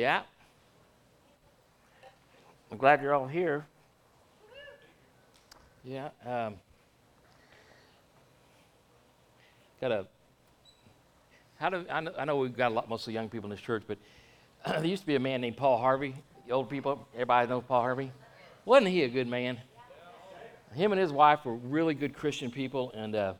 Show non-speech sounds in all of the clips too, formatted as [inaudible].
Yeah. I'm glad you're all here. Yeah. Um, got a. How do I know, I know we've got a lot mostly young people in this church, but [clears throat] there used to be a man named Paul Harvey. The old people, everybody knows Paul Harvey. Wasn't he a good man? Him and his wife were really good Christian people, and uh,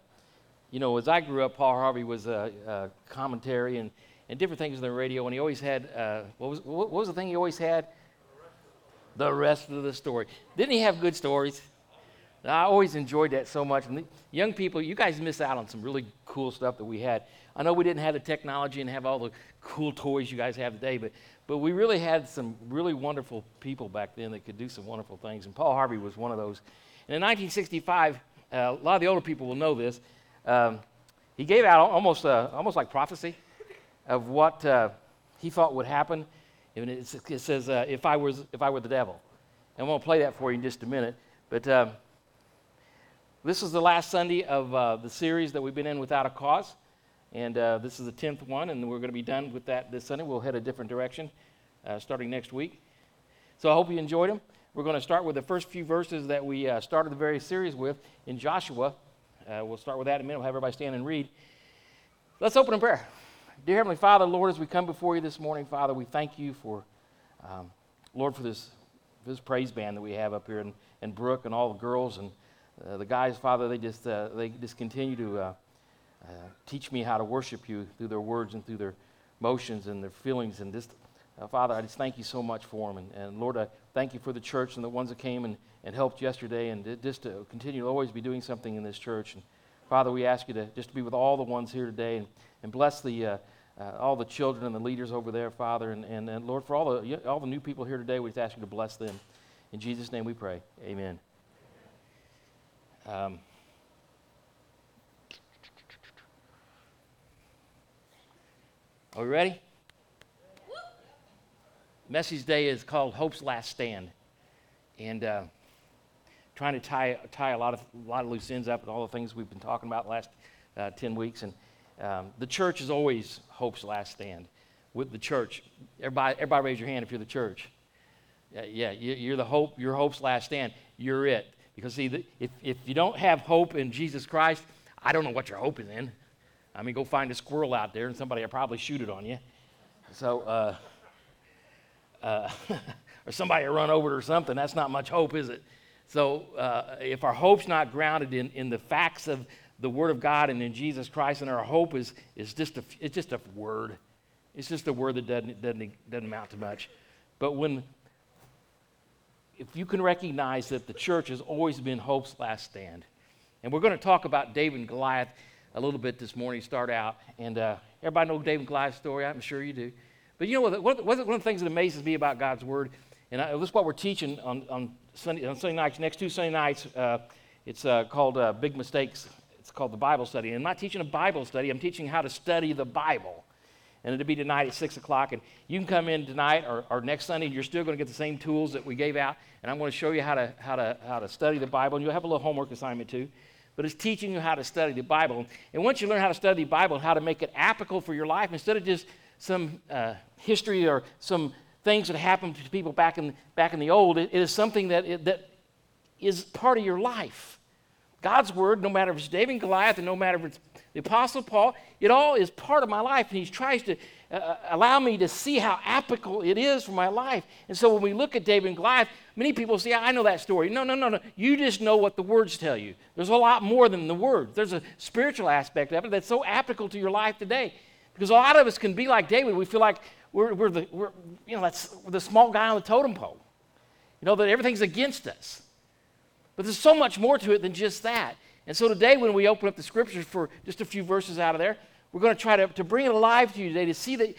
you know, as I grew up, Paul Harvey was a, a commentary and, and different things on the radio, and he always had uh, what was what was the thing he always had? The rest of the story. Didn't he have good stories? I always enjoyed that so much. And young people, you guys miss out on some really cool stuff that we had. I know we didn't have the technology and have all the cool toys you guys have today, but, but we really had some really wonderful people back then that could do some wonderful things. And Paul Harvey was one of those. And in 1965, uh, a lot of the older people will know this. Um, he gave out almost, uh, almost like prophecy of what uh, he thought would happen. And it, it says, uh, if, I was, if I were the devil. And I'm going to play that for you in just a minute. But um, this is the last Sunday of uh, the series that we've been in without a cause. And uh, this is the 10th one, and we're going to be done with that this Sunday. We'll head a different direction uh, starting next week. So I hope you enjoyed them. We're going to start with the first few verses that we uh, started the very series with in Joshua. We'll start with that in a minute. We'll have everybody stand and read. Let's open in prayer. Dear Heavenly Father, Lord, as we come before you this morning, Father, we thank you for, um, Lord, for this, this praise band that we have up here, and, and Brooke and all the girls and uh, the guys, Father, they just, uh, they just continue to uh, uh, teach me how to worship you through their words and through their motions and their feelings. And just, uh, Father, I just thank you so much for them. And, and, Lord, I thank you for the church and the ones that came and, and helped yesterday and just to continue to always be doing something in this church. And Father, we ask you to just to be with all the ones here today and, and bless the, uh, all the children and the leaders over there, Father. And, and, and Lord, for all the, all the new people here today, we just ask you to bless them. In Jesus' name we pray. Amen. Um, are we ready? Message day is called Hope's Last Stand. And uh, trying to tie, tie a, lot of, a lot of loose ends up with all the things we've been talking about the last uh, 10 weeks. And um, the church is always Hope's Last Stand. With the church, everybody, everybody raise your hand if you're the church. Uh, yeah, you're the hope, your hope's last stand. You're it. Because, see, if, if you don't have hope in Jesus Christ, I don't know what your hope is in. I mean, go find a squirrel out there and somebody will probably shoot it on you. So, uh, uh, [laughs] or somebody will run over it or something. That's not much hope, is it? So, uh, if our hope's not grounded in, in the facts of the Word of God and in Jesus Christ, and our hope is, is just, a, it's just a word, it's just a word that doesn't, doesn't, doesn't amount to much. But when if you can recognize that the church has always been hope's last stand. And we're going to talk about David and Goliath a little bit this morning, start out. And uh, everybody know David and Goliath's story? I'm sure you do. But you know what? One of the things that amazes me about God's Word, and this is what we're teaching on, on, Sunday, on Sunday nights, next two Sunday nights, uh, it's uh, called uh, Big Mistakes. It's called the Bible study. And I'm not teaching a Bible study, I'm teaching how to study the Bible and it'll be tonight at 6 o'clock. And you can come in tonight or, or next Sunday, and you're still going to get the same tools that we gave out. And I'm going to show you how to, how, to, how to study the Bible. And you'll have a little homework assignment too. But it's teaching you how to study the Bible. And once you learn how to study the Bible and how to make it applicable for your life, instead of just some uh, history or some things that happened to people back in, back in the old, it, it is something that, it, that is part of your life. God's word, no matter if it's David and Goliath, and no matter if it's the Apostle Paul, it all is part of my life, and he tries to uh, uh, allow me to see how applicable it is for my life. And so when we look at David and Goliath, many people say, I know that story. No, no, no, no. You just know what the words tell you. There's a lot more than the words, there's a spiritual aspect of it that's so applicable to your life today. Because a lot of us can be like David. We feel like we're, we're the, we're, you know, that's the small guy on the totem pole. You know, that everything's against us. But there's so much more to it than just that. And so today, when we open up the scriptures for just a few verses out of there, we're going to try to, to bring it alive to you today to see that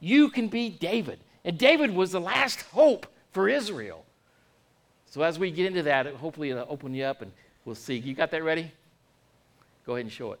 you can be David. And David was the last hope for Israel. So as we get into that, hopefully it'll open you up and we'll see. You got that ready? Go ahead and show it.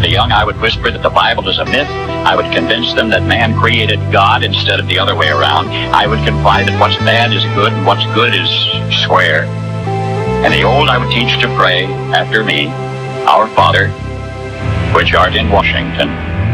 The young, I would whisper that the Bible is a myth. I would convince them that man created God instead of the other way around. I would confide that what's bad is good and what's good is square. And the old I would teach to pray after me, Our Father, which art in Washington.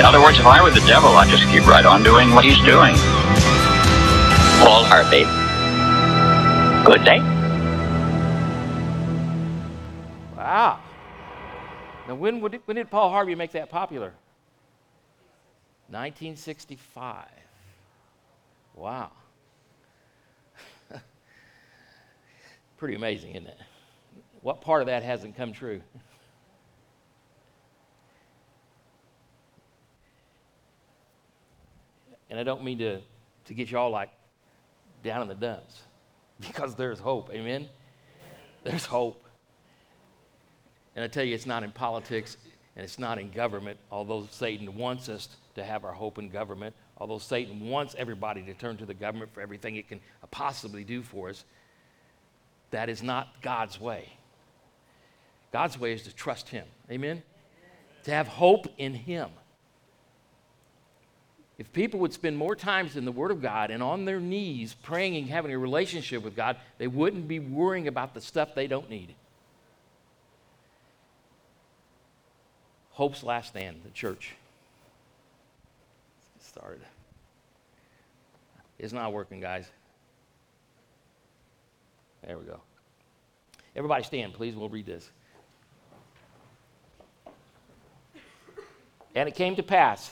In other words, if I were the devil, I'd just keep right on doing what he's doing. Paul Harvey. Good day. Wow. Now, when, would it, when did Paul Harvey make that popular? 1965. Wow. [laughs] Pretty amazing, isn't it? What part of that hasn't come true? And I don't mean to, to get you all like down in the dumps [laughs] because there's hope. Amen? There's hope. And I tell you, it's not in politics and it's not in government, although Satan wants us to have our hope in government, although Satan wants everybody to turn to the government for everything it can possibly do for us. That is not God's way. God's way is to trust Him. Amen? To have hope in Him. If people would spend more times in the Word of God and on their knees praying and having a relationship with God, they wouldn't be worrying about the stuff they don't need. Hope's last stand, the church. Let's get started. It's not working, guys. There we go. Everybody stand, please. We'll read this. And it came to pass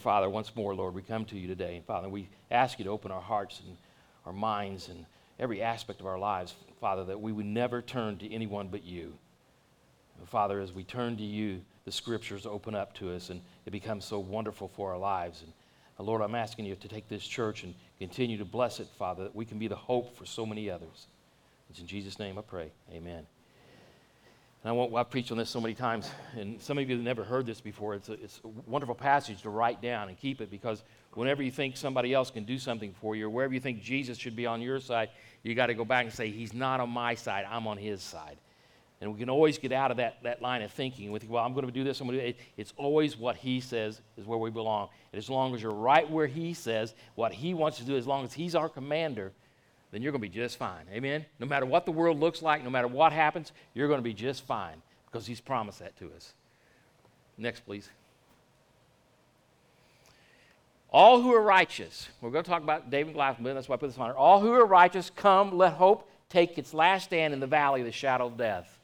Father, once more, Lord, we come to you today. And Father, we ask you to open our hearts and our minds and every aspect of our lives, Father, that we would never turn to anyone but you. And Father, as we turn to you, the scriptures open up to us and it becomes so wonderful for our lives. And uh, Lord, I'm asking you to take this church and continue to bless it, Father, that we can be the hope for so many others. It's in Jesus' name I pray. Amen. And I won't, I've preached on this so many times, and some of you have never heard this before. It's a, it's a wonderful passage to write down and keep it because whenever you think somebody else can do something for you, or wherever you think Jesus should be on your side, you got to go back and say, He's not on my side, I'm on His side. And we can always get out of that, that line of thinking. Think, well, I'm going to do this. I'm going to do it. It's always what He says is where we belong. And as long as you're right where He says, what He wants to do, as long as He's our commander, then you're going to be just fine. Amen? No matter what the world looks like, no matter what happens, you're going to be just fine because He's promised that to us. Next, please. All who are righteous, we're going to talk about David Glasgow, that's why I put this on here. All who are righteous, come, let hope take its last stand in the valley of the shadow of death.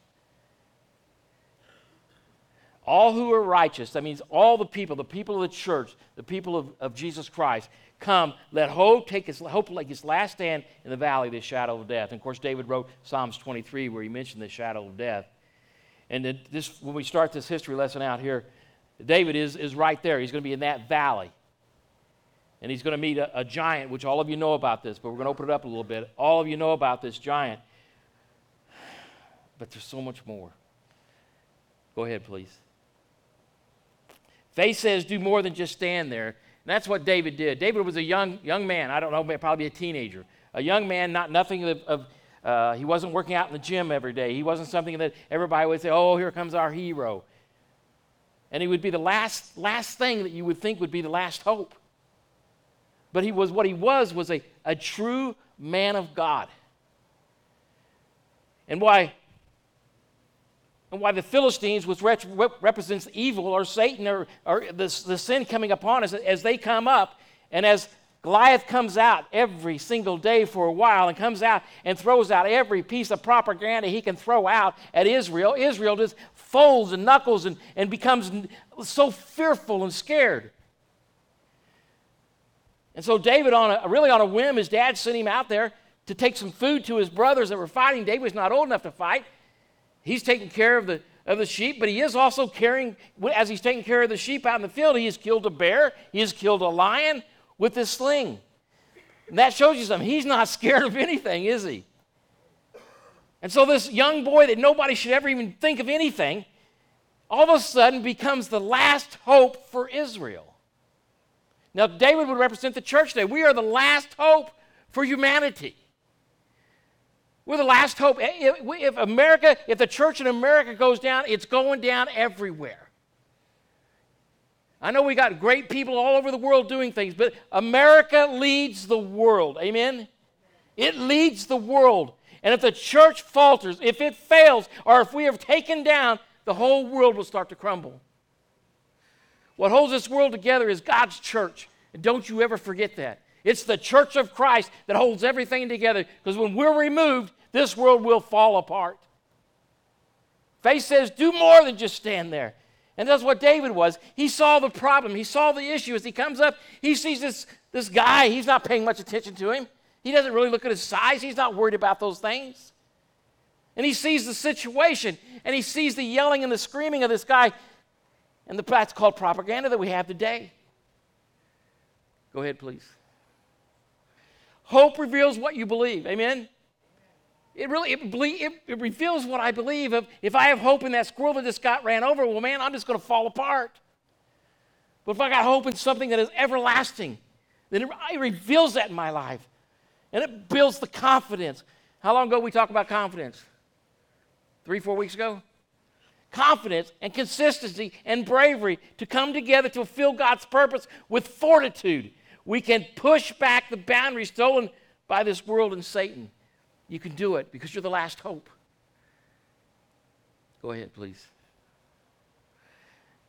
All who are righteous, that means all the people, the people of the church, the people of, of Jesus Christ, come, let hope take his, hope like its last stand in the valley the shadow of death. And of course, David wrote Psalms 23 where he mentioned the shadow of death. And this, when we start this history lesson out here, David is, is right there. He's going to be in that valley. And he's going to meet a, a giant, which all of you know about this, but we're going to open it up a little bit. All of you know about this giant. But there's so much more. Go ahead, please. Faith says do more than just stand there. That's what David did. David was a young, young man. I don't know, probably a teenager. A young man, not nothing of, of uh, he wasn't working out in the gym every day. He wasn't something that everybody would say, oh, here comes our hero. And he would be the last, last thing that you would think would be the last hope. But he was what he was was a, a true man of God. And why and why the Philistines, which represents evil or Satan or, or the, the sin coming upon us, as they come up and as Goliath comes out every single day for a while and comes out and throws out every piece of propaganda he can throw out at Israel. Israel just folds and knuckles and, and becomes so fearful and scared. And so David, on a, really on a whim, his dad sent him out there to take some food to his brothers that were fighting. David was not old enough to fight. He's taking care of the, of the sheep, but he is also carrying, as he's taking care of the sheep out in the field, he has killed a bear, he has killed a lion with this sling. And that shows you something. He's not [laughs] scared of anything, is he? And so, this young boy that nobody should ever even think of anything, all of a sudden becomes the last hope for Israel. Now, David would represent the church today. We are the last hope for humanity. We're the last hope. Eh, eh, if America, if the church in America goes down, it's going down everywhere. I know we got great people all over the world doing things, but America leads the world. Amen? It leads the world. And if the church falters, if it fails, or if we are taken down, the whole world will start to crumble. What holds this world together is God's church. And don't you ever forget that. It's the church of Christ that holds everything together because when we're removed, this world will fall apart. Faith says, do more than just stand there. And that's what David was. He saw the problem, he saw the issue. As he comes up, he sees this, this guy. He's not paying much attention to him. He doesn't really look at his size, he's not worried about those things. And he sees the situation, and he sees the yelling and the screaming of this guy. And the, that's called propaganda that we have today. Go ahead, please. Hope reveals what you believe. Amen? It really it, it, it reveals what I believe. Of if I have hope in that squirrel that just got ran over, well, man, I'm just going to fall apart. But if I got hope in something that is everlasting, then it, it reveals that in my life, and it builds the confidence. How long ago we talked about confidence? Three, four weeks ago. Confidence and consistency and bravery to come together to fulfill God's purpose with fortitude we can push back the boundaries stolen by this world and Satan. You can do it because you're the last hope. Go ahead, please.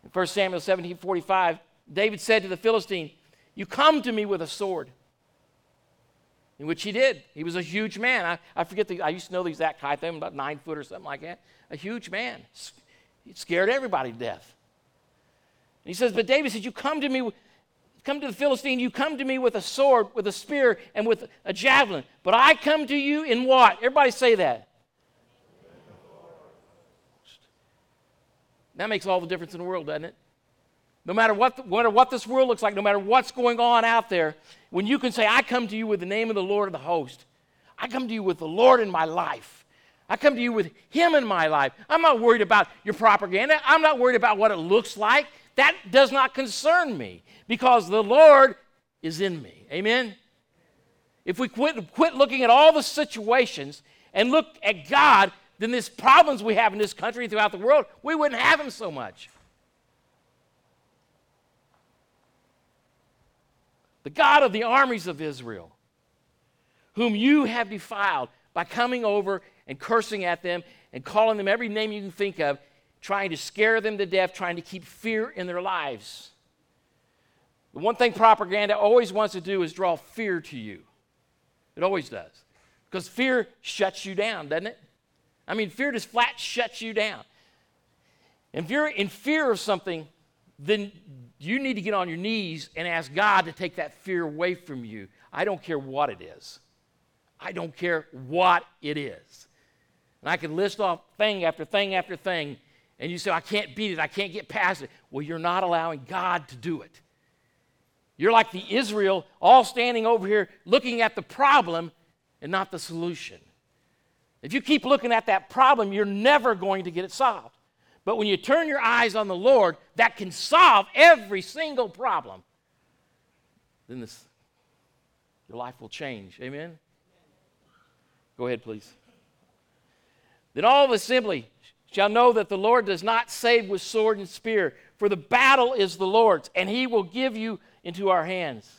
In 1 Samuel 17 45, David said to the Philistine, You come to me with a sword. In which he did. He was a huge man. I, I forget the, I used to know the exact height of him, about nine foot or something like that. A huge man. He scared everybody to death. And he says, But David said, You come to me come to the Philistine, you come to me with a sword, with a spear, and with a javelin. But I come to you in what? Everybody say that. That makes all the difference in the world, doesn't it? no matter what, no matter what this world looks like, no matter what's going on out there, when you can say, I come to you with the name of the Lord of the host, I come to you with the Lord in my life. I come to you with Him in my life. I'm not worried about your propaganda. I'm not worried about what it looks like. That does not concern me because the Lord is in me. Amen? If we quit, quit looking at all the situations and look at God, then these problems we have in this country and throughout the world, we wouldn't have them so much. The God of the armies of Israel, whom you have defiled by coming over and cursing at them and calling them every name you can think of, trying to scare them to death, trying to keep fear in their lives. The one thing propaganda always wants to do is draw fear to you. It always does. Because fear shuts you down, doesn't it? I mean, fear just flat shuts you down. If you're in fear of something, then you need to get on your knees and ask God to take that fear away from you. I don't care what it is. I don't care what it is. And I can list off thing after thing after thing, and you say, I can't beat it, I can't get past it. Well, you're not allowing God to do it. You're like the Israel, all standing over here looking at the problem and not the solution. If you keep looking at that problem, you're never going to get it solved. But when you turn your eyes on the Lord, that can solve every single problem, then this, your life will change. Amen? Go ahead, please. Then all of assembly shall know that the Lord does not save with sword and spear, for the battle is the Lord's, and he will give you into our hands.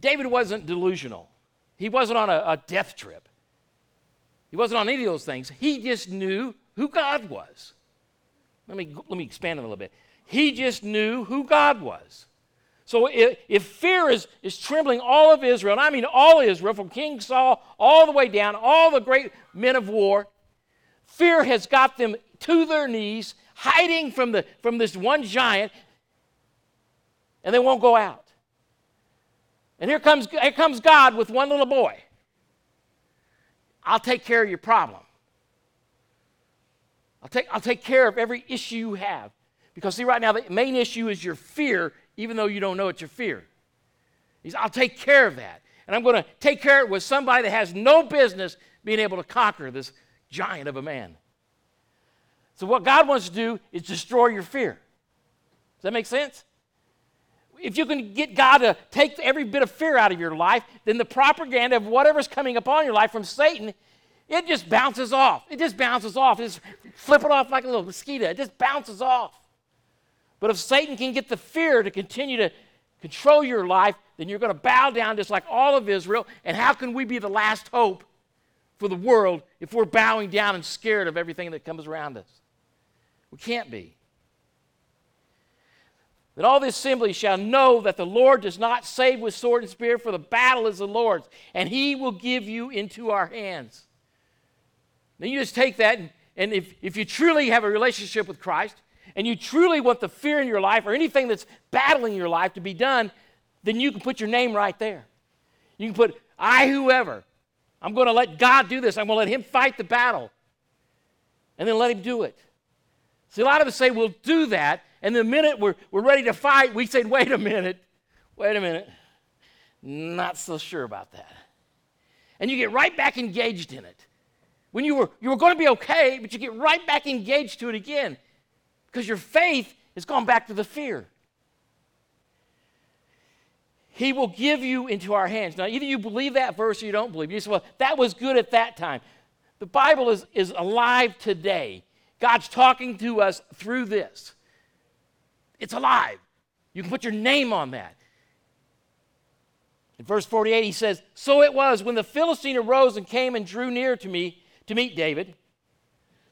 David wasn't delusional, he wasn't on a, a death trip, he wasn't on any of those things. He just knew who God was. Let me, let me expand a little bit. He just knew who God was. So if, if, fear is, is trembling all of Israel, and I mean all Israel, from King Saul all the way down, all the great men of war, fear has got them to their knees, hiding from, the, from this one giant and they won't go out. And here comes, here comes God with one little boy. I'll take care of your problem. I'll take, I'll take care of every issue you have. Because, see, right now, the main issue is your fear, even though you don't know it's your fear. He's, I'll take care of that. And I'm going to take care of it with somebody that has no business being able to conquer this giant of a man. So, what God wants to do is destroy your fear. Does that make sense? if you can get God to take every bit of fear out of your life, then the propaganda of whatever's coming upon your life from Satan, it just bounces off. It just bounces off. It just flip it off like a little mosquito. It just bounces off. But if Satan can get the fear to continue to control your life, then you're going to bow down just like all of Israel. And how can we be the last hope for the world if we're bowing down and scared of everything that comes around us? We can't be that all the assembly shall know that the Lord does not save with sword and spear, for the battle is the Lord's, and he will give you into our hands. Then you just take that, and, and if, if you truly have a relationship with Christ, and you truly want the fear in your life or anything that's battling your life to be done, then you can put your name right there. You can put, I, whoever. I'm going to let God do this. I'm going to let Him fight the battle. And then let Him do it. See, a lot of us say we'll do that, and the minute we're, we're ready to fight, we say, wait a minute, wait a minute. Not so sure about that. And you get right back engaged in it. When you were, you were going to be okay, but you get right back engaged to it again because your faith has gone back to the fear. He will give you into our hands. Now, either you believe that verse or you don't believe. You say, well, that was good at that time. The Bible is, is alive today. God's talking to us through this. It's alive. You can put your name on that. In verse 48, he says, So it was when the Philistine arose and came and drew near to me to meet David.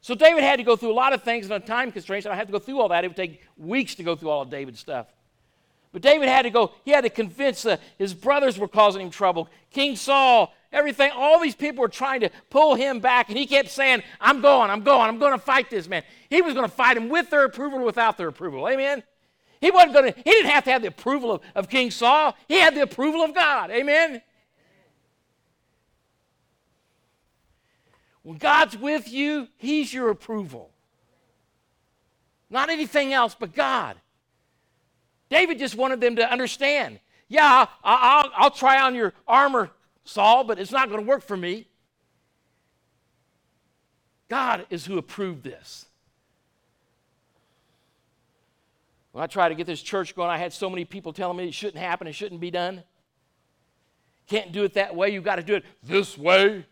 So David had to go through a lot of things and a time constraint. So I had to go through all that. It would take weeks to go through all of David's stuff. But David had to go, he had to convince uh, his brothers were causing him trouble. King Saul, everything, all these people were trying to pull him back, and he kept saying, I'm going, I'm going, I'm going to fight this man. He was going to fight him with their approval or without their approval. Amen? He wasn't going to, he didn't have to have the approval of, of King Saul. He had the approval of God. Amen? When God's with you, He's your approval. Not anything else but God. David just wanted them to understand yeah, I'll, I'll, I'll try on your armor, Saul, but it's not going to work for me. God is who approved this. When I tried to get this church going, I had so many people telling me it shouldn't happen, it shouldn't be done. Can't do it that way, you've got to do it this way.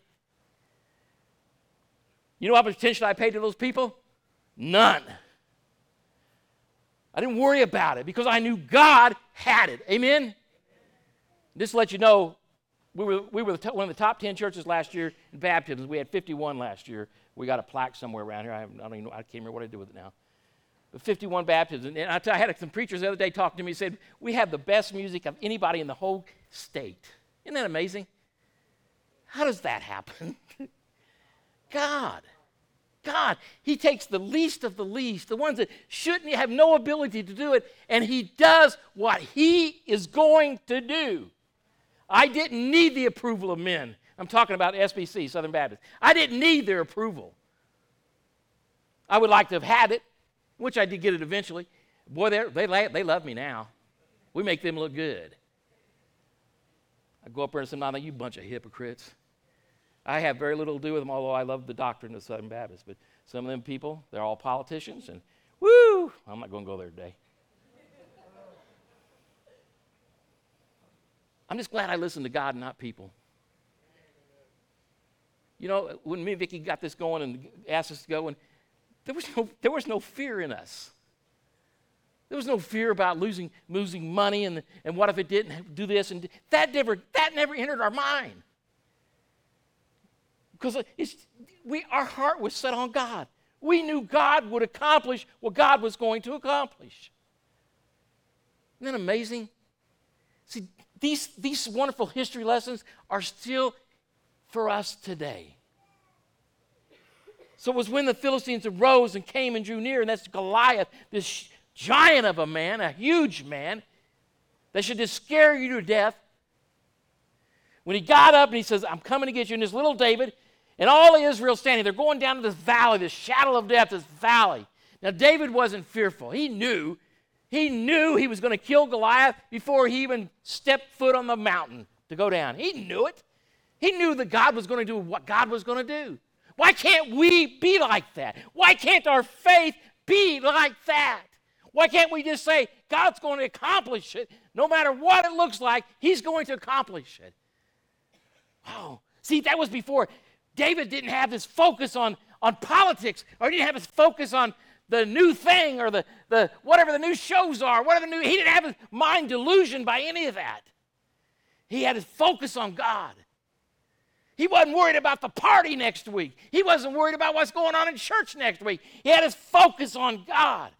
You know how much attention I paid to those people? None. I didn't worry about it because I knew God had it. Amen? Just to let you know, we were, we were one of the top 10 churches last year in baptisms. We had 51 last year. We got a plaque somewhere around here. I, don't even know, I can't remember what I did with it now. But 51 baptisms. And I, I had some preachers the other day talking to me and said, We have the best music of anybody in the whole state. Isn't that amazing? How does that happen? [laughs] God. God, He takes the least of the least, the ones that shouldn't have no ability to do it, and He does what He is going to do. I didn't need the approval of men. I'm talking about SBC, Southern Baptist. I didn't need their approval. I would like to have had it, which I did get it eventually. Boy, they, they love me now. We make them look good. I go up there and say, "No, you bunch of hypocrites." I have very little to do with them, although I love the doctrine of Southern Baptists. But some of them people, they're all politicians, and woo, I'm not going to go there today. I'm just glad I listened to God, not people. You know, when me and Vicki got this going and asked us to go, and there was no, there was no fear in us. There was no fear about losing, losing money and, and what if it didn't do this and that never that never entered our mind. Because we, our heart was set on God. We knew God would accomplish what God was going to accomplish. Isn't that amazing? See, these, these wonderful history lessons are still for us today. So it was when the Philistines arose and came and drew near, and that's Goliath, this giant of a man, a huge man, that should just scare you to death. When he got up and he says, I'm coming to get you, and this little David and all of Israel standing, they're going down to this valley, this shadow of death, this valley. Now, David wasn't fearful. He knew he knew he was going to kill Goliath before he even stepped foot on the mountain to go down. He knew it. He knew that God was going to do what God was going to do. Why can't we be like that? Why can't our faith be like that? Why can't we just say, God's going to accomplish it? No matter what it looks like, He's going to accomplish it. Oh, see, that was before. David didn't have his focus on, on politics, or he didn't have his focus on the new thing or the, the whatever the new shows are, whatever the new, he didn't have his mind delusion by any of that. He had his focus on God. He wasn't worried about the party next week. He wasn't worried about what's going on in church next week. He had his focus on God.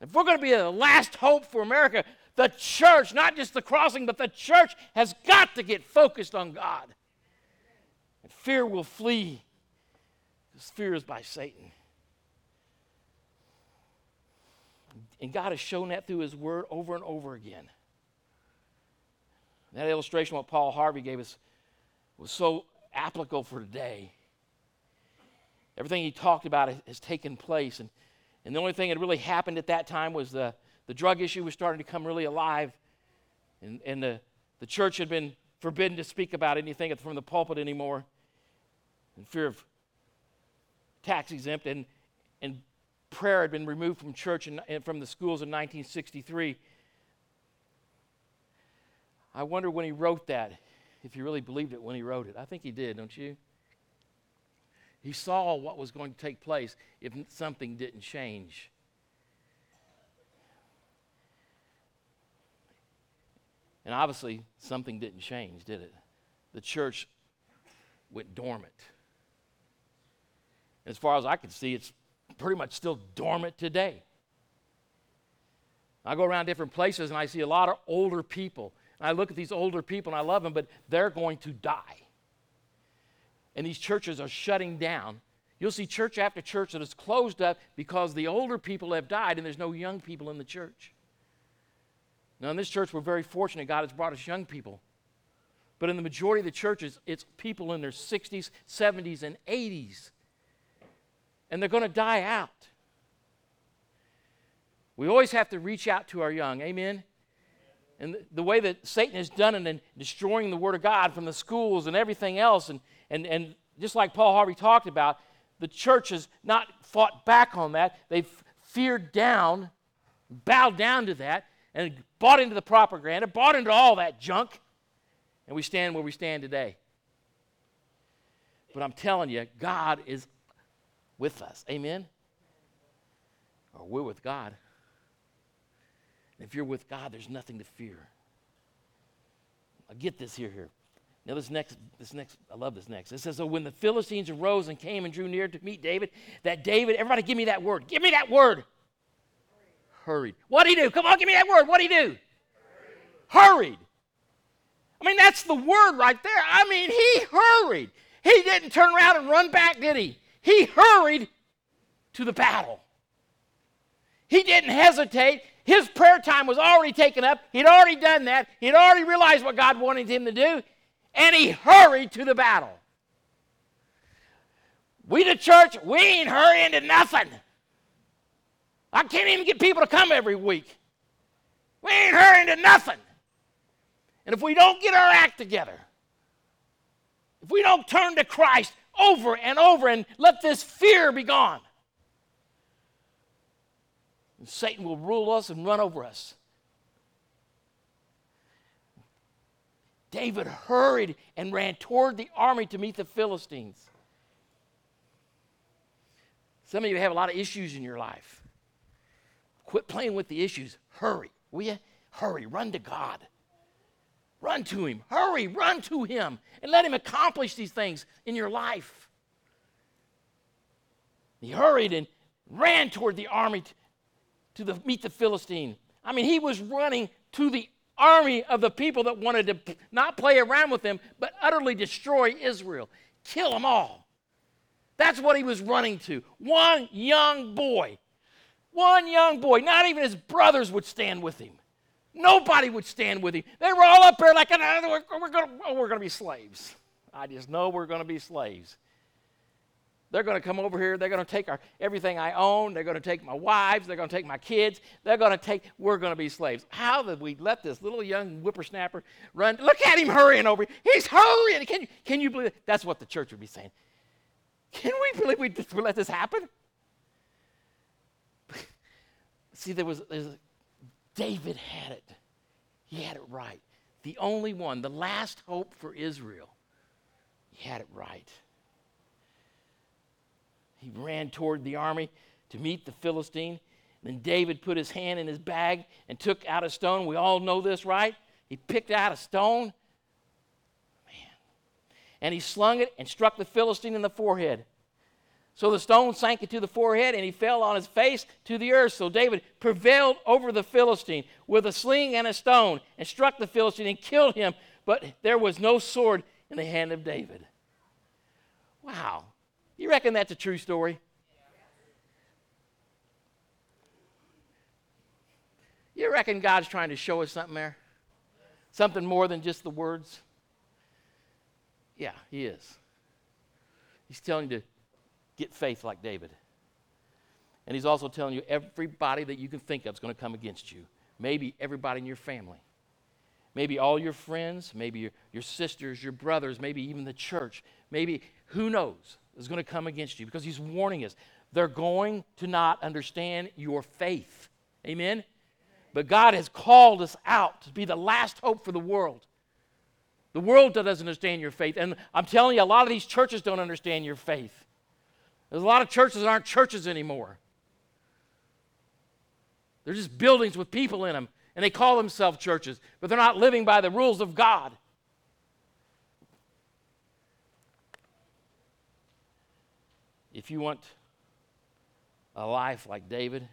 If we're going to be the last hope for America, the church, not just the crossing, but the church has got to get focused on God. Fear will flee. Because fear is by Satan. And God has shown that through His Word over and over again. That illustration, what Paul Harvey gave us, was so applicable for today. Everything he talked about has taken place. And, and the only thing that really happened at that time was the, the drug issue was starting to come really alive. And, and the, the church had been forbidden to speak about anything from the pulpit anymore in fear of tax exempt. And, and prayer had been removed from church and, from the schools in 1963. I wonder when he wrote that, if he really believed it when he wrote it. I think he did, don't you? He saw what was going to take place if something didn't change. And obviously, something didn't change, did it? The church went dormant. As far as I can see, it's pretty much still dormant today. I go around different places and I see a lot of older people. And I look at these older people and I love them, but they're going to die. And these churches are shutting down. You'll see church after church that is closed up because the older people have died and there's no young people in the church. Now, in this church, we're very fortunate. God has brought us young people. But in the majority of the churches, it's people in their 60s, 70s, and 80s and they're going to die out. We always have to reach out to our young. Amen? And the, the way that Satan has done it in destroying the Word of God from the schools and everything else, and, and, and just like Paul Harvey talked about, the church has not fought back on that. They've feared down, bowed down to that, and bought into the propaganda, bought into all that junk, and we stand where we stand today. But I'm telling you, God is with us. Amen? Or we're with God. If you're with God, there's nothing to fear. I get this here, here. Now this next, this next, I love this next. It says, so when the Philistines arose and came and drew near to meet David, that David, everybody give me that word. Give me that word. Hurried. What'd he do? Come on, give me that word. What'd he do? Hurried. hurried. I mean, that's the word right there. I mean, he hurried. He didn't turn around and run back, did he? He hurried to the battle. He didn't hesitate. His prayer time was already taken up. He'd already done that. He'd already realized what God wanted him to do and he hurried to the battle. We, the church, we ain't hurrying to nothing. I can't even get people to come every week. We ain't hurrying to nothing. And if we don't get our act together, if we don't turn to Christ over and over and let this fear be gone, Satan will rule us and run over us. David hurried and ran toward the army to meet the Philistines. Some of you have a lot of issues in your life. Quit playing with the issues. Hurry. Will you? Hurry. Run to God. Run to Him. Hurry. Run to Him and let Him accomplish these things in your life. He hurried and ran toward the army to, the, meet the Philistine. I mean, he was running to the army of the people that wanted to not play around with him, but utterly destroy Israel, kill them all. That's what he was running to. One young boy. One young boy. Not even his brothers would stand with him. Nobody would stand with him. They were all up there like, we're, we're going oh, to be slaves. I just know we're going to be slaves. They're going to come over here. They're going to take our, everything I own. They're going to take my wives. They're going to take my kids. They're going to take, we're going to be slaves. How did we let this little young whippersnapper run? Look at him hurrying over. He's hurrying. Can you, can you believe it? That's what the church would be saying. Can we believe we, we let this happen? [laughs] See, there was, there was, David had it. He had it right. The only one, the last hope for Israel. He had it right. He ran toward the army to meet the Philistine. Then David put his hand in his bag and took out a stone. We all know this, right? He picked out a stone. Man. And he slung it and struck the Philistine in the forehead. So the stone sank into the forehead and he fell on his face to the earth. So David prevailed over the Philistine with a sling and a stone and struck the Philistine and killed him. But there was no sword in the hand of David. Wow. You reckon that's a true story? You reckon God's trying to show us something there? Something more than just the words? Yeah, He is. He's telling you to get faith like David. And He's also telling you everybody that you can think of is going to come against you. Maybe everybody in your family. Maybe all your friends, maybe your, your sisters, your brothers, maybe even the church. Maybe, who knows? is going to come against you because he's warning us. They're going to not understand your faith. Amen? But God has called us out to be the last hope for the world. The world doesn't understand your faith. And I'm telling you, a lot of these churches don't understand your faith. There's a lot of churches that aren't churches anymore. They're just buildings with people in them, and they call themselves churches, but they're not living by the rules of God. If you want a life like David,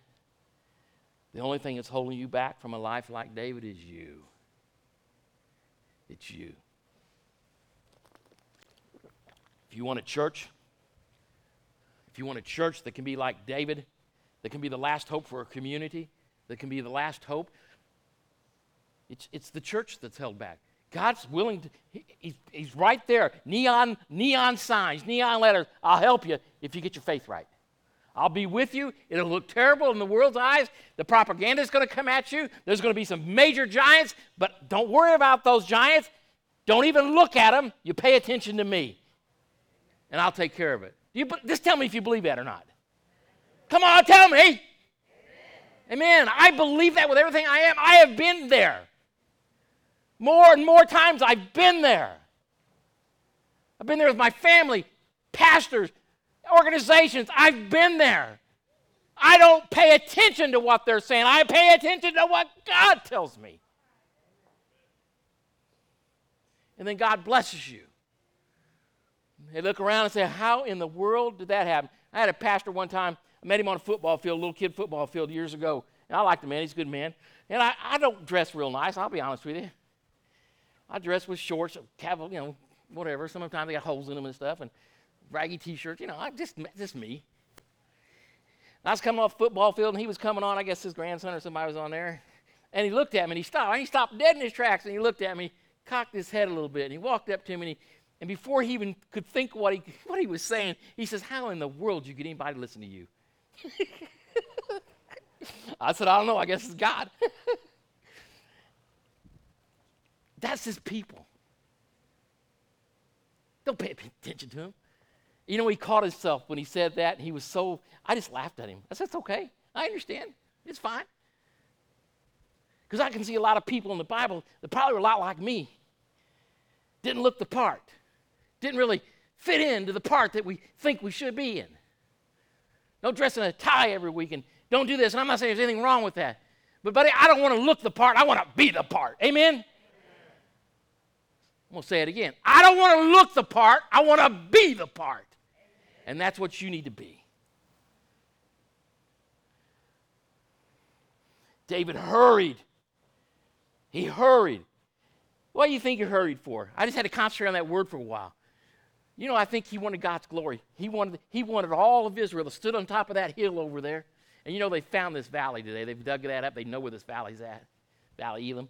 the only thing that's holding you back from a life like David is you. It's you. If you want a church, if you want a church that can be like David, that can be the last hope for a community, that can be the last hope, it's, it's the church that's held back. God's willing to, he, he's, he's right there. Neon, neon signs, neon letters. I'll help you if you get your faith right. I'll be with you. It'll look terrible in the world's eyes. The propaganda is going to come at you. There's going to be some major giants, but don't worry about those giants. Don't even look at them. You pay attention to me, and I'll take care of it. You, just tell me if you believe that or not. Come on, tell me. Amen. Amen. I believe that with everything I am. I have been there. More and more times I've been there. I've been there with my family, pastors, organizations. I've been there. I don't pay attention to what they're saying, I pay attention to what God tells me. And then God blesses you. They look around and say, How in the world did that happen? I had a pastor one time, I met him on a football field, a little kid football field years ago. And I liked the man, he's a good man. And I, I don't dress real nice, I'll be honest with you. I dress with shorts, you know, whatever. Sometimes they got holes in them and stuff, and raggy t-shirts. You know, I just just me. I was coming off football field, and he was coming on. I guess his grandson or somebody was on there, and he looked at me, and he stopped. And he stopped dead in his tracks, and he looked at me, cocked his head a little bit, and he walked up to me, and, he, and before he even could think what he what he was saying, he says, "How in the world do you get anybody to listen to you?" [laughs] I said, "I don't know. I guess it's God." That's his people. Don't pay attention to him. You know, he caught himself when he said that, and he was so, I just laughed at him. I said, It's okay. I understand. It's fine. Because I can see a lot of people in the Bible that probably were a lot like me. Didn't look the part, didn't really fit into the part that we think we should be in. Don't dress in a tie every week and don't do this. And I'm not saying there's anything wrong with that. But, buddy, I don't want to look the part. I want to be the part. Amen? I'm going to say it again. I don't want to look the part, I want to be the part. And that's what you need to be. David hurried. He hurried. What do you think he hurried for? I just had to concentrate on that word for a while. You know, I think he wanted God's glory. He wanted, he wanted all of Israel to stood on top of that hill over there. And you know, they found this valley today. They've dug that up. They know where this valley's at. Valley Elam.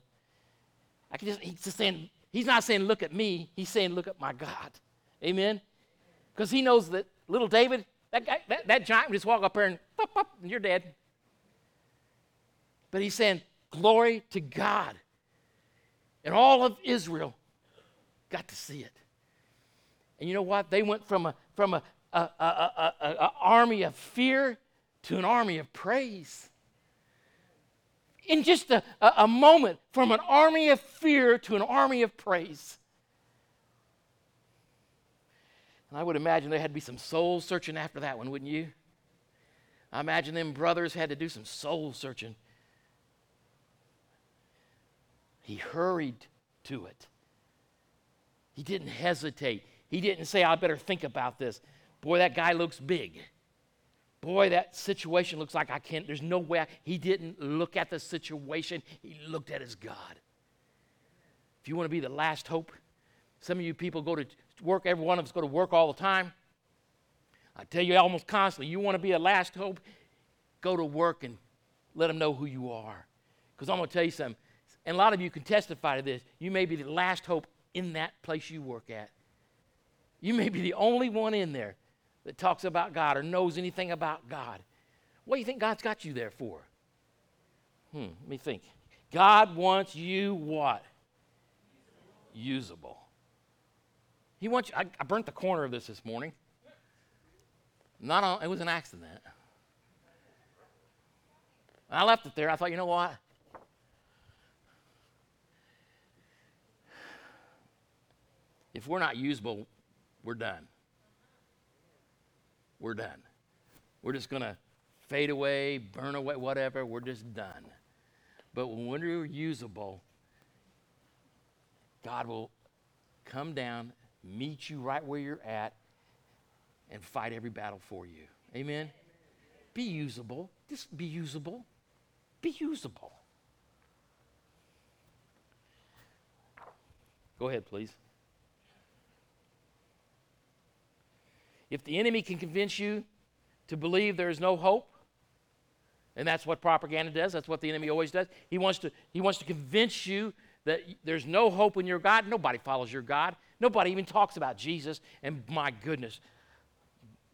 I can just, he's just saying, He's not saying, look at me. He's saying, look at my God. Amen? Because he knows that little David, that, guy, that, that giant would just walk up there and, pop, pop, and you're dead. But he's saying, glory to God. And all of Israel got to see it. And you know what? They went from a from a, a, a, a, army of fear to an army of praise in just a, a moment from an army of fear to an army of praise. And I would imagine there had to be some soul searching after that one, wouldn't you? I imagine them brothers had to do some soul searching. He hurried to it. He didn't hesitate. He didn't say, I better think about this. Boy, that guy looks big boy, that situation looks like I can't, there's no way. I, he didn't look at the situation, he looked at his God. If you want to be the last hope, some of you people go to work, every one of us go to work all the time. I tell you almost constantly, you want to be a last hope, go to work and let them know who you are. Because I'm going to tell you something, and a lot of you can testify to this. You may be the last hope in that place you work at. You may be the only one in there that talks about God or knows anything about God. What do you think God's got you there for? Hmm, let me think. God wants you what? Usable. He wants you, I, I burnt the corner of this this morning. Not on, it was an accident. I left it there. I thought, you know what? If we're not usable, we're done we're done. We're just going to fade away, burn away, whatever. We're just done. But when we're usable, God will come down, meet you right where you're at, and fight every battle for you. Amen? Be usable. Just be usable. Be usable. Go ahead, please. If the enemy can convince you to believe there is no hope, and that's what propaganda does, that's what the enemy always does. He wants to, he wants to convince you that there's no hope in your God. Nobody follows your God. Nobody even talks about Jesus. And my goodness,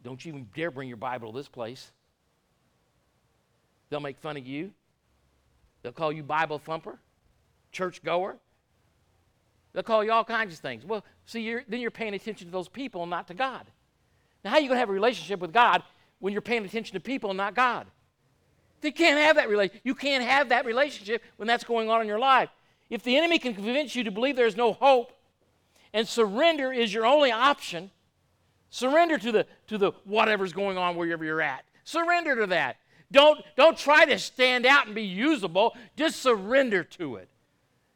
don't you even dare bring your Bible to this place. They'll make fun of you. They'll call you Bible thumper, church goer. They'll call you all kinds of things. Well, see, you're, then you're paying attention to those people and not to God. Now, how are you going to have a relationship with God when you're paying attention to people and not God? You can't have that relationship. You can't have that relationship when that's going on in your life. If the enemy can convince you to believe there's no hope and surrender is your only option, surrender to the to the whatever's going on wherever you're at. Surrender to that. Don't don't try to stand out and be usable. Just surrender to it.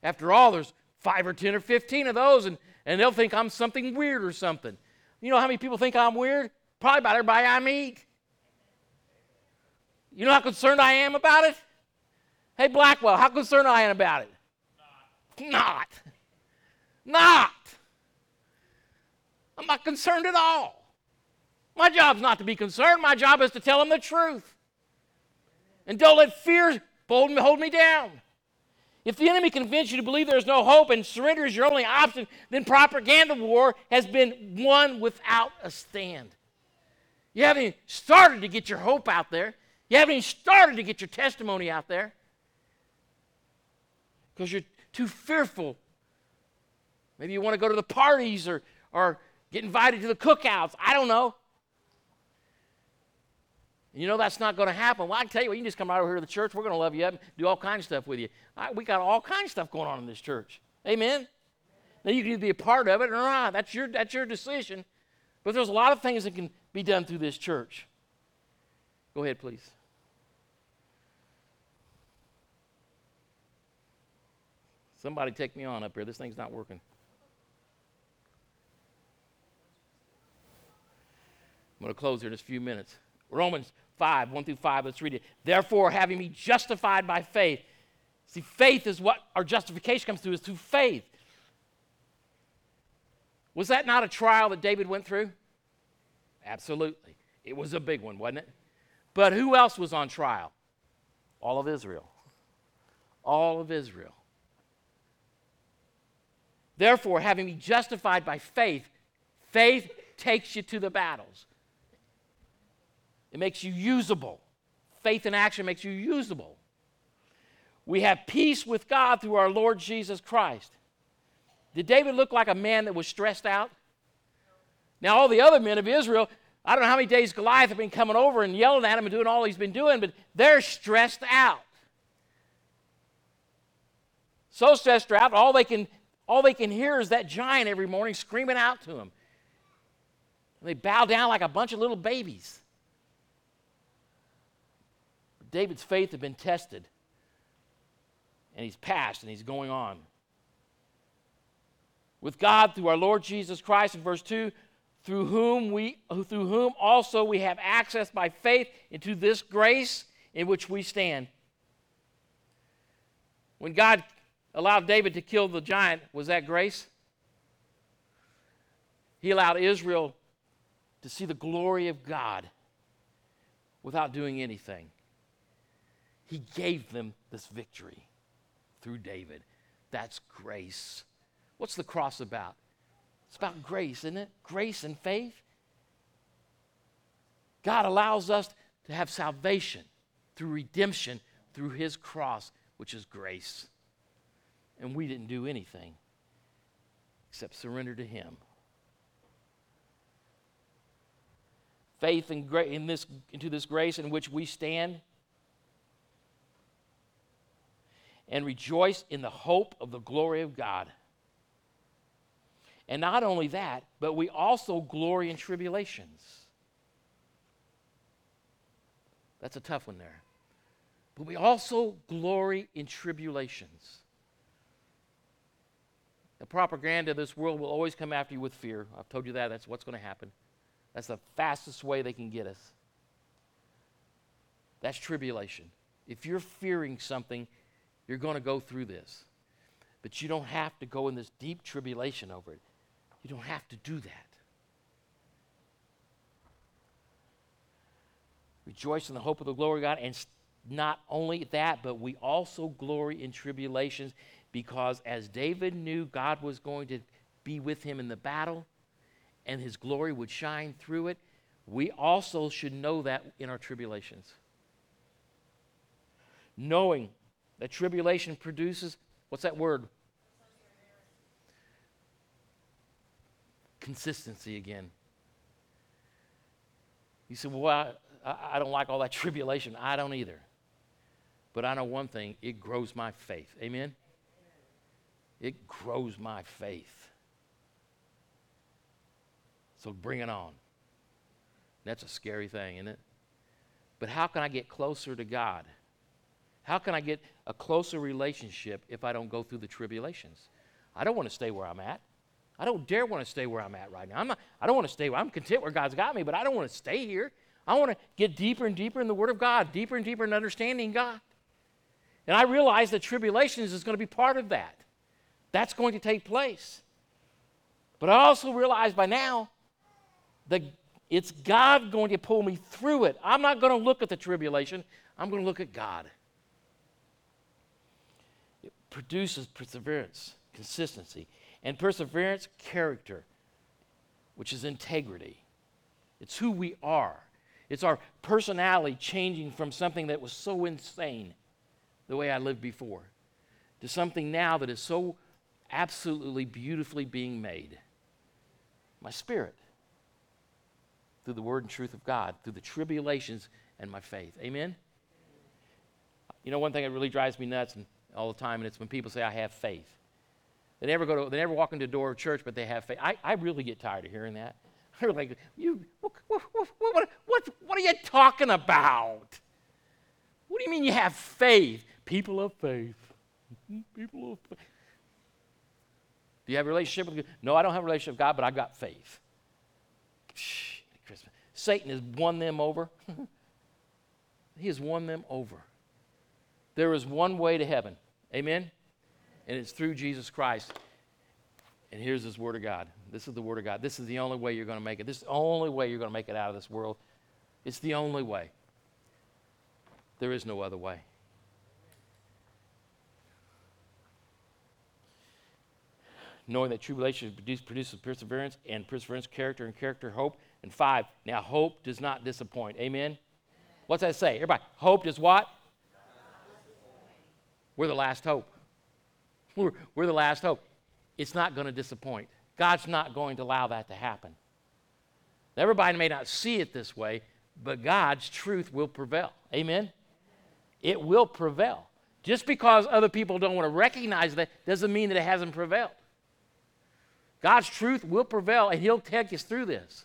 After all, there's five or ten or fifteen of those, and, and they'll think I'm something weird or something. You know how many people think I'm weird? Probably about everybody I meet. You know how concerned I am about it? Hey, Blackwell, how concerned I am about it? Not. Not. I'm not concerned at all. My job's not to be concerned. My job is to tell them the truth. And don't let fear hold me, hold me down. If the enemy convinces you to believe there's no hope and surrender is your only option, then propaganda war has been won without a stand. You haven't even started to get your hope out there. You haven't even started to get your testimony out there because you're too fearful. Maybe you want to go to the parties or, or get invited to the cookouts. I don't know. You know that's not going to happen. Well, I can tell you what, you can just come right over here to the church. We're going to love you up and do all kinds of stuff with you. I, we got all kinds of stuff going on in this church. Amen? Now, you can either be a part of it or not. That's your, that's your decision. But there's a lot of things that can be done through this church. Go ahead, please. Somebody take me on up here. This thing's not working. I'm going to close here in just a few minutes. Romans 5, 1 through 5, let's read it. Therefore, having me justified by faith. See, faith is what our justification comes through, is through faith. Was that not a trial that David went through? Absolutely. It was a big one, wasn't it? But who else was on trial? All of Israel. All of Israel. Therefore, having been justified by faith, faith takes you to the battles. It makes you usable. Faith in action makes you usable. We have peace with God through our Lord Jesus Christ. Did David look like a man that was stressed out? Now, all the other men of Israel, I don't know how many days Goliath have been coming over and yelling at him and doing all he's been doing, but they're stressed out. So stressed out, all they can all they can hear is that giant every morning screaming out to them. And they bow down like a bunch of little babies. David's faith had been tested, and he's passed, and he's going on. With God through our Lord Jesus Christ, in verse 2, through whom we through whom also we have access by faith into this grace in which we stand. When God allowed David to kill the giant, was that grace? He allowed Israel to see the glory of God without doing anything. He gave them this victory through David. That's grace. What's the cross about? It's about grace, isn't it? Grace and faith. God allows us to have salvation through redemption through his cross, which is grace and we didn't do anything except surrender to Him. Faith in, gra- in this, into this grace in which we stand and rejoice in the hope of the glory of God. And not only that, but we also glory in tribulations. That's a tough one there. But we also glory in tribulations. The propaganda of this world will always come after you with fear. I've told you that. That's what's going to happen. That's the fastest way they can get us. That's tribulation. If you're fearing something, you're going to go through this. But you don't have to go in this deep tribulation over it. You don't have to do that. Rejoice in the hope of the glory of God. And not only that, but we also glory in tribulations because as David knew God was going to be with him in the battle and his glory would shine through it, we also should know that in our tribulations. knowing that tribulation produces what's that word? Consistency again. You said, Well, I, I don't like all that [laughs] tribulation. I don't either. But I know one thing it grows my faith. Amen? It grows my faith. So bring it on. That's a scary thing, isn't it? But how can I get closer to God? How can I get a closer relationship if I don't go through the tribulations? I don't want to stay where I'm at. I don't dare want to stay where I'm at right now. I'm not, I don't want to stay where I'm content where God's got me, but I don't want to stay here. I want to get deeper and deeper in the Word of God, deeper and deeper in understanding God. And I realize that tribulations is going to be part of that. That's going to take place. But I also realize by now that it's God going to pull me through it. I'm not going to look at the tribulation, I'm going to look at God. Produces perseverance, consistency and perseverance, character, which is integrity. It's who we are. It's our personality changing from something that was so insane, the way I lived before, to something now that is so absolutely beautifully being made. My spirit, through the word and truth of God, through the tribulations and my faith. Amen? You know, one thing that really drives me nuts and all the time, and it's when people say, I have faith. They never go to, they never walk into the door of church, but they have faith. I, I really get tired of hearing that. [laughs] They're like, you, what, what, what, what, what are you talking about? What do you mean you have faith? People of faith. People of faith. Do you have a relationship with God? No, I don't have a relationship with God, but I've got faith. Shh. Satan has won them over. [laughs] he has won them over. There is one way to heaven. Amen? and it's through Jesus Christ. And here's this Word of God. This is the Word of God. This is the only way you're going to make it. This is the only way you're going to make it out of this world. It's the only way. There is no other way. Knowing that tribulation produces perseverance, and perseverance, character, and character, hope. And five, now hope does not disappoint. Amen? What's that say? Everybody, hope does what? We're the last hope. We're, we're the last hope. It's not going to disappoint. God's not going to allow that to happen. Everybody may not see it this way, but God's truth will prevail. Amen? It will prevail. Just because other people don't want to recognize that doesn't mean that it hasn't prevailed. God's truth will prevail, and He'll take us through this.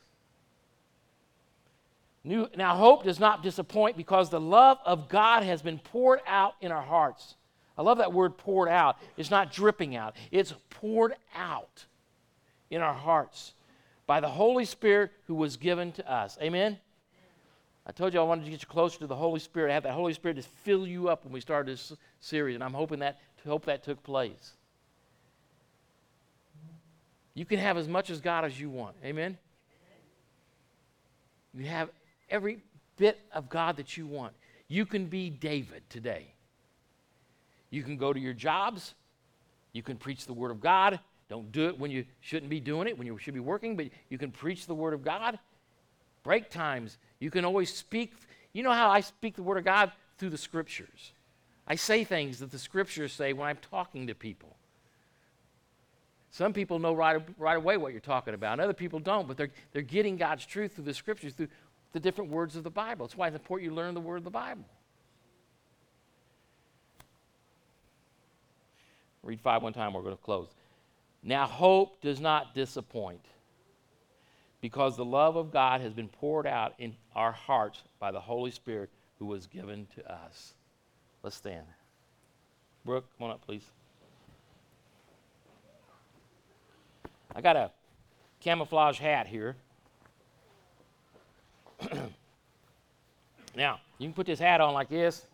New, now, hope does not disappoint because the love of God has been poured out in our hearts I love that word poured out. It's not dripping out, it's poured out in our hearts by the Holy Spirit who was given to us. Amen? I told you I wanted to get you closer to the Holy Spirit, I have that Holy Spirit to fill you up when we started this series, and I'm hoping that hope that took place. You can have as much as God as you want. Amen? You have every bit of God that you want. You can be David today. You can go to your jobs. You can preach the Word of God. Don't do it when you shouldn't be doing it, when you should be working, but you can preach the Word of God. Break times. You can always speak. You know how I speak the Word of God? Through the Scriptures. I say things that the Scriptures say when I'm talking to people. Some people know right, right away what you're talking about, and other people don't, but they're, they're getting God's truth through the Scriptures, through the different words of the Bible. That's why it's important you learn the Word of the Bible. Read five one time, we're going to close. Now, hope does not disappoint because the love of God has been poured out in our hearts by the Holy Spirit who was given to us. Let's stand. Brooke, come on up, please. I got a camouflage hat here. [clears throat] now, you can put this hat on like this,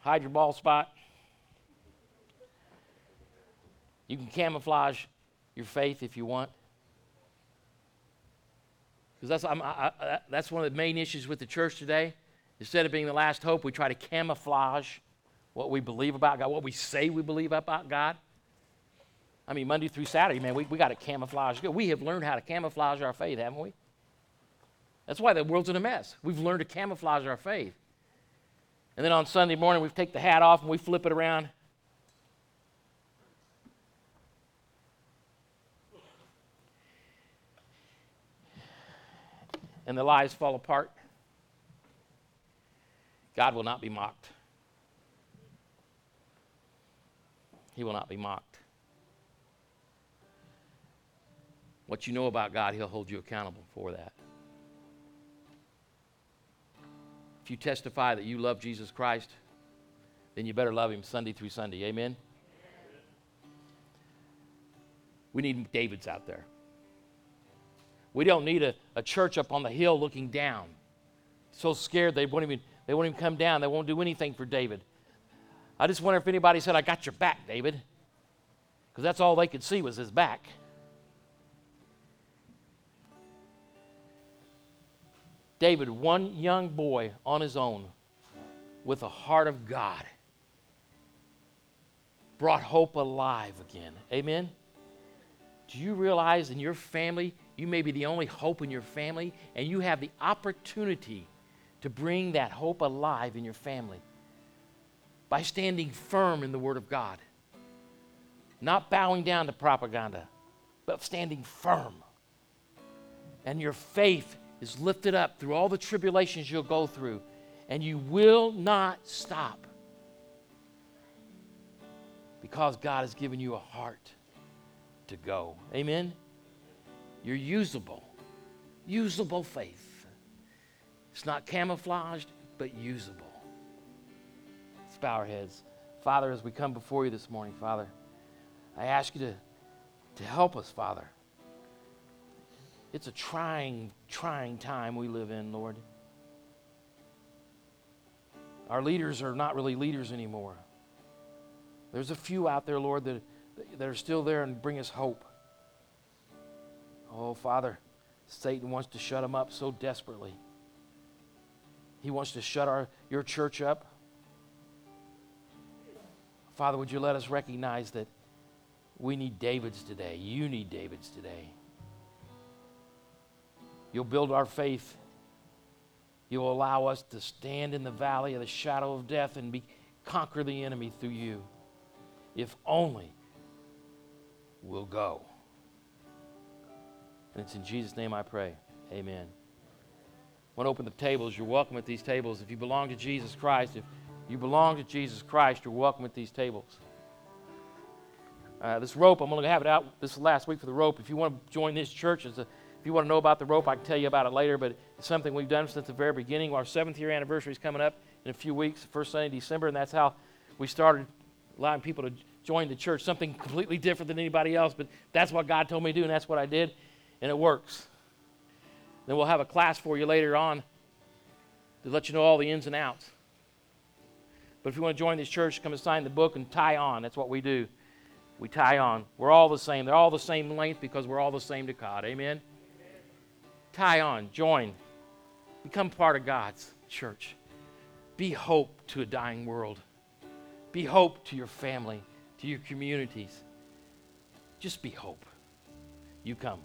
hide your bald spot. You can camouflage your faith if you want. Because that's, I, I, that's one of the main issues with the church today. Instead of being the last hope, we try to camouflage what we believe about God, what we say we believe about God. I mean, Monday through Saturday, man, we, we got to camouflage. We have learned how to camouflage our faith, haven't we? That's why the world's in a mess. We've learned to camouflage our faith. And then on Sunday morning, we take the hat off and we flip it around. And the lies fall apart. God will not be mocked. He will not be mocked. What you know about God, He'll hold you accountable for that. If you testify that you love Jesus Christ, then you better love Him Sunday through Sunday. Amen? We need Davids out there. We don't need a, a church up on the hill looking down. So scared they won't even they won't even come down. They won't do anything for David. I just wonder if anybody said, I got your back, David. Because that's all they could see was his back. David, one young boy on his own with a heart of God, brought hope alive again. Amen? Do you realize in your family, you may be the only hope in your family, and you have the opportunity to bring that hope alive in your family by standing firm in the Word of God, not bowing down to propaganda, but standing firm. And your faith is lifted up through all the tribulations you'll go through, and you will not stop because God has given you a heart to go. Amen? You're usable. Usable faith. It's not camouflaged, but usable. Let's bow our heads. Father, as we come before you this morning, Father, I ask you to, to help us, Father. It's a trying, trying time we live in, Lord. Our leaders are not really leaders anymore. There's a few out there, Lord, that, that are still there and bring us hope. Oh, Father, Satan wants to shut them up so desperately. He wants to shut our, your church up. Father, would you let us recognize that we need Davids today? You need Davids today. You'll build our faith. You'll allow us to stand in the valley of the shadow of death and be, conquer the enemy through you. If only we'll go. And it's in Jesus' name I pray. Amen. I want to open the tables. You're welcome at these tables. If you belong to Jesus Christ, if you belong to Jesus Christ, you're welcome at these tables. Uh, this rope, I'm going to have it out this last week for the rope. If you want to join this church a if you want to know about the rope, I can tell you about it later, but it's something we've done since the very beginning. Our seventh year anniversary is coming up in a few weeks, first Sunday in December, and that's how we started allowing people to join the church. Something completely different than anybody else, but that's what God told me to do, and that's what I did, and it works. Then we'll have a class for you later on to let you know all the ins and outs. But if you want to join this church, come and sign the book and tie on. That's what we do. We tie on. We're all the same. They're all the same length because we're all the same to God. Amen tie on, join, become part of God's church. Be hope to a dying world. Be hope to your family, to your communities. Just be hope. You come.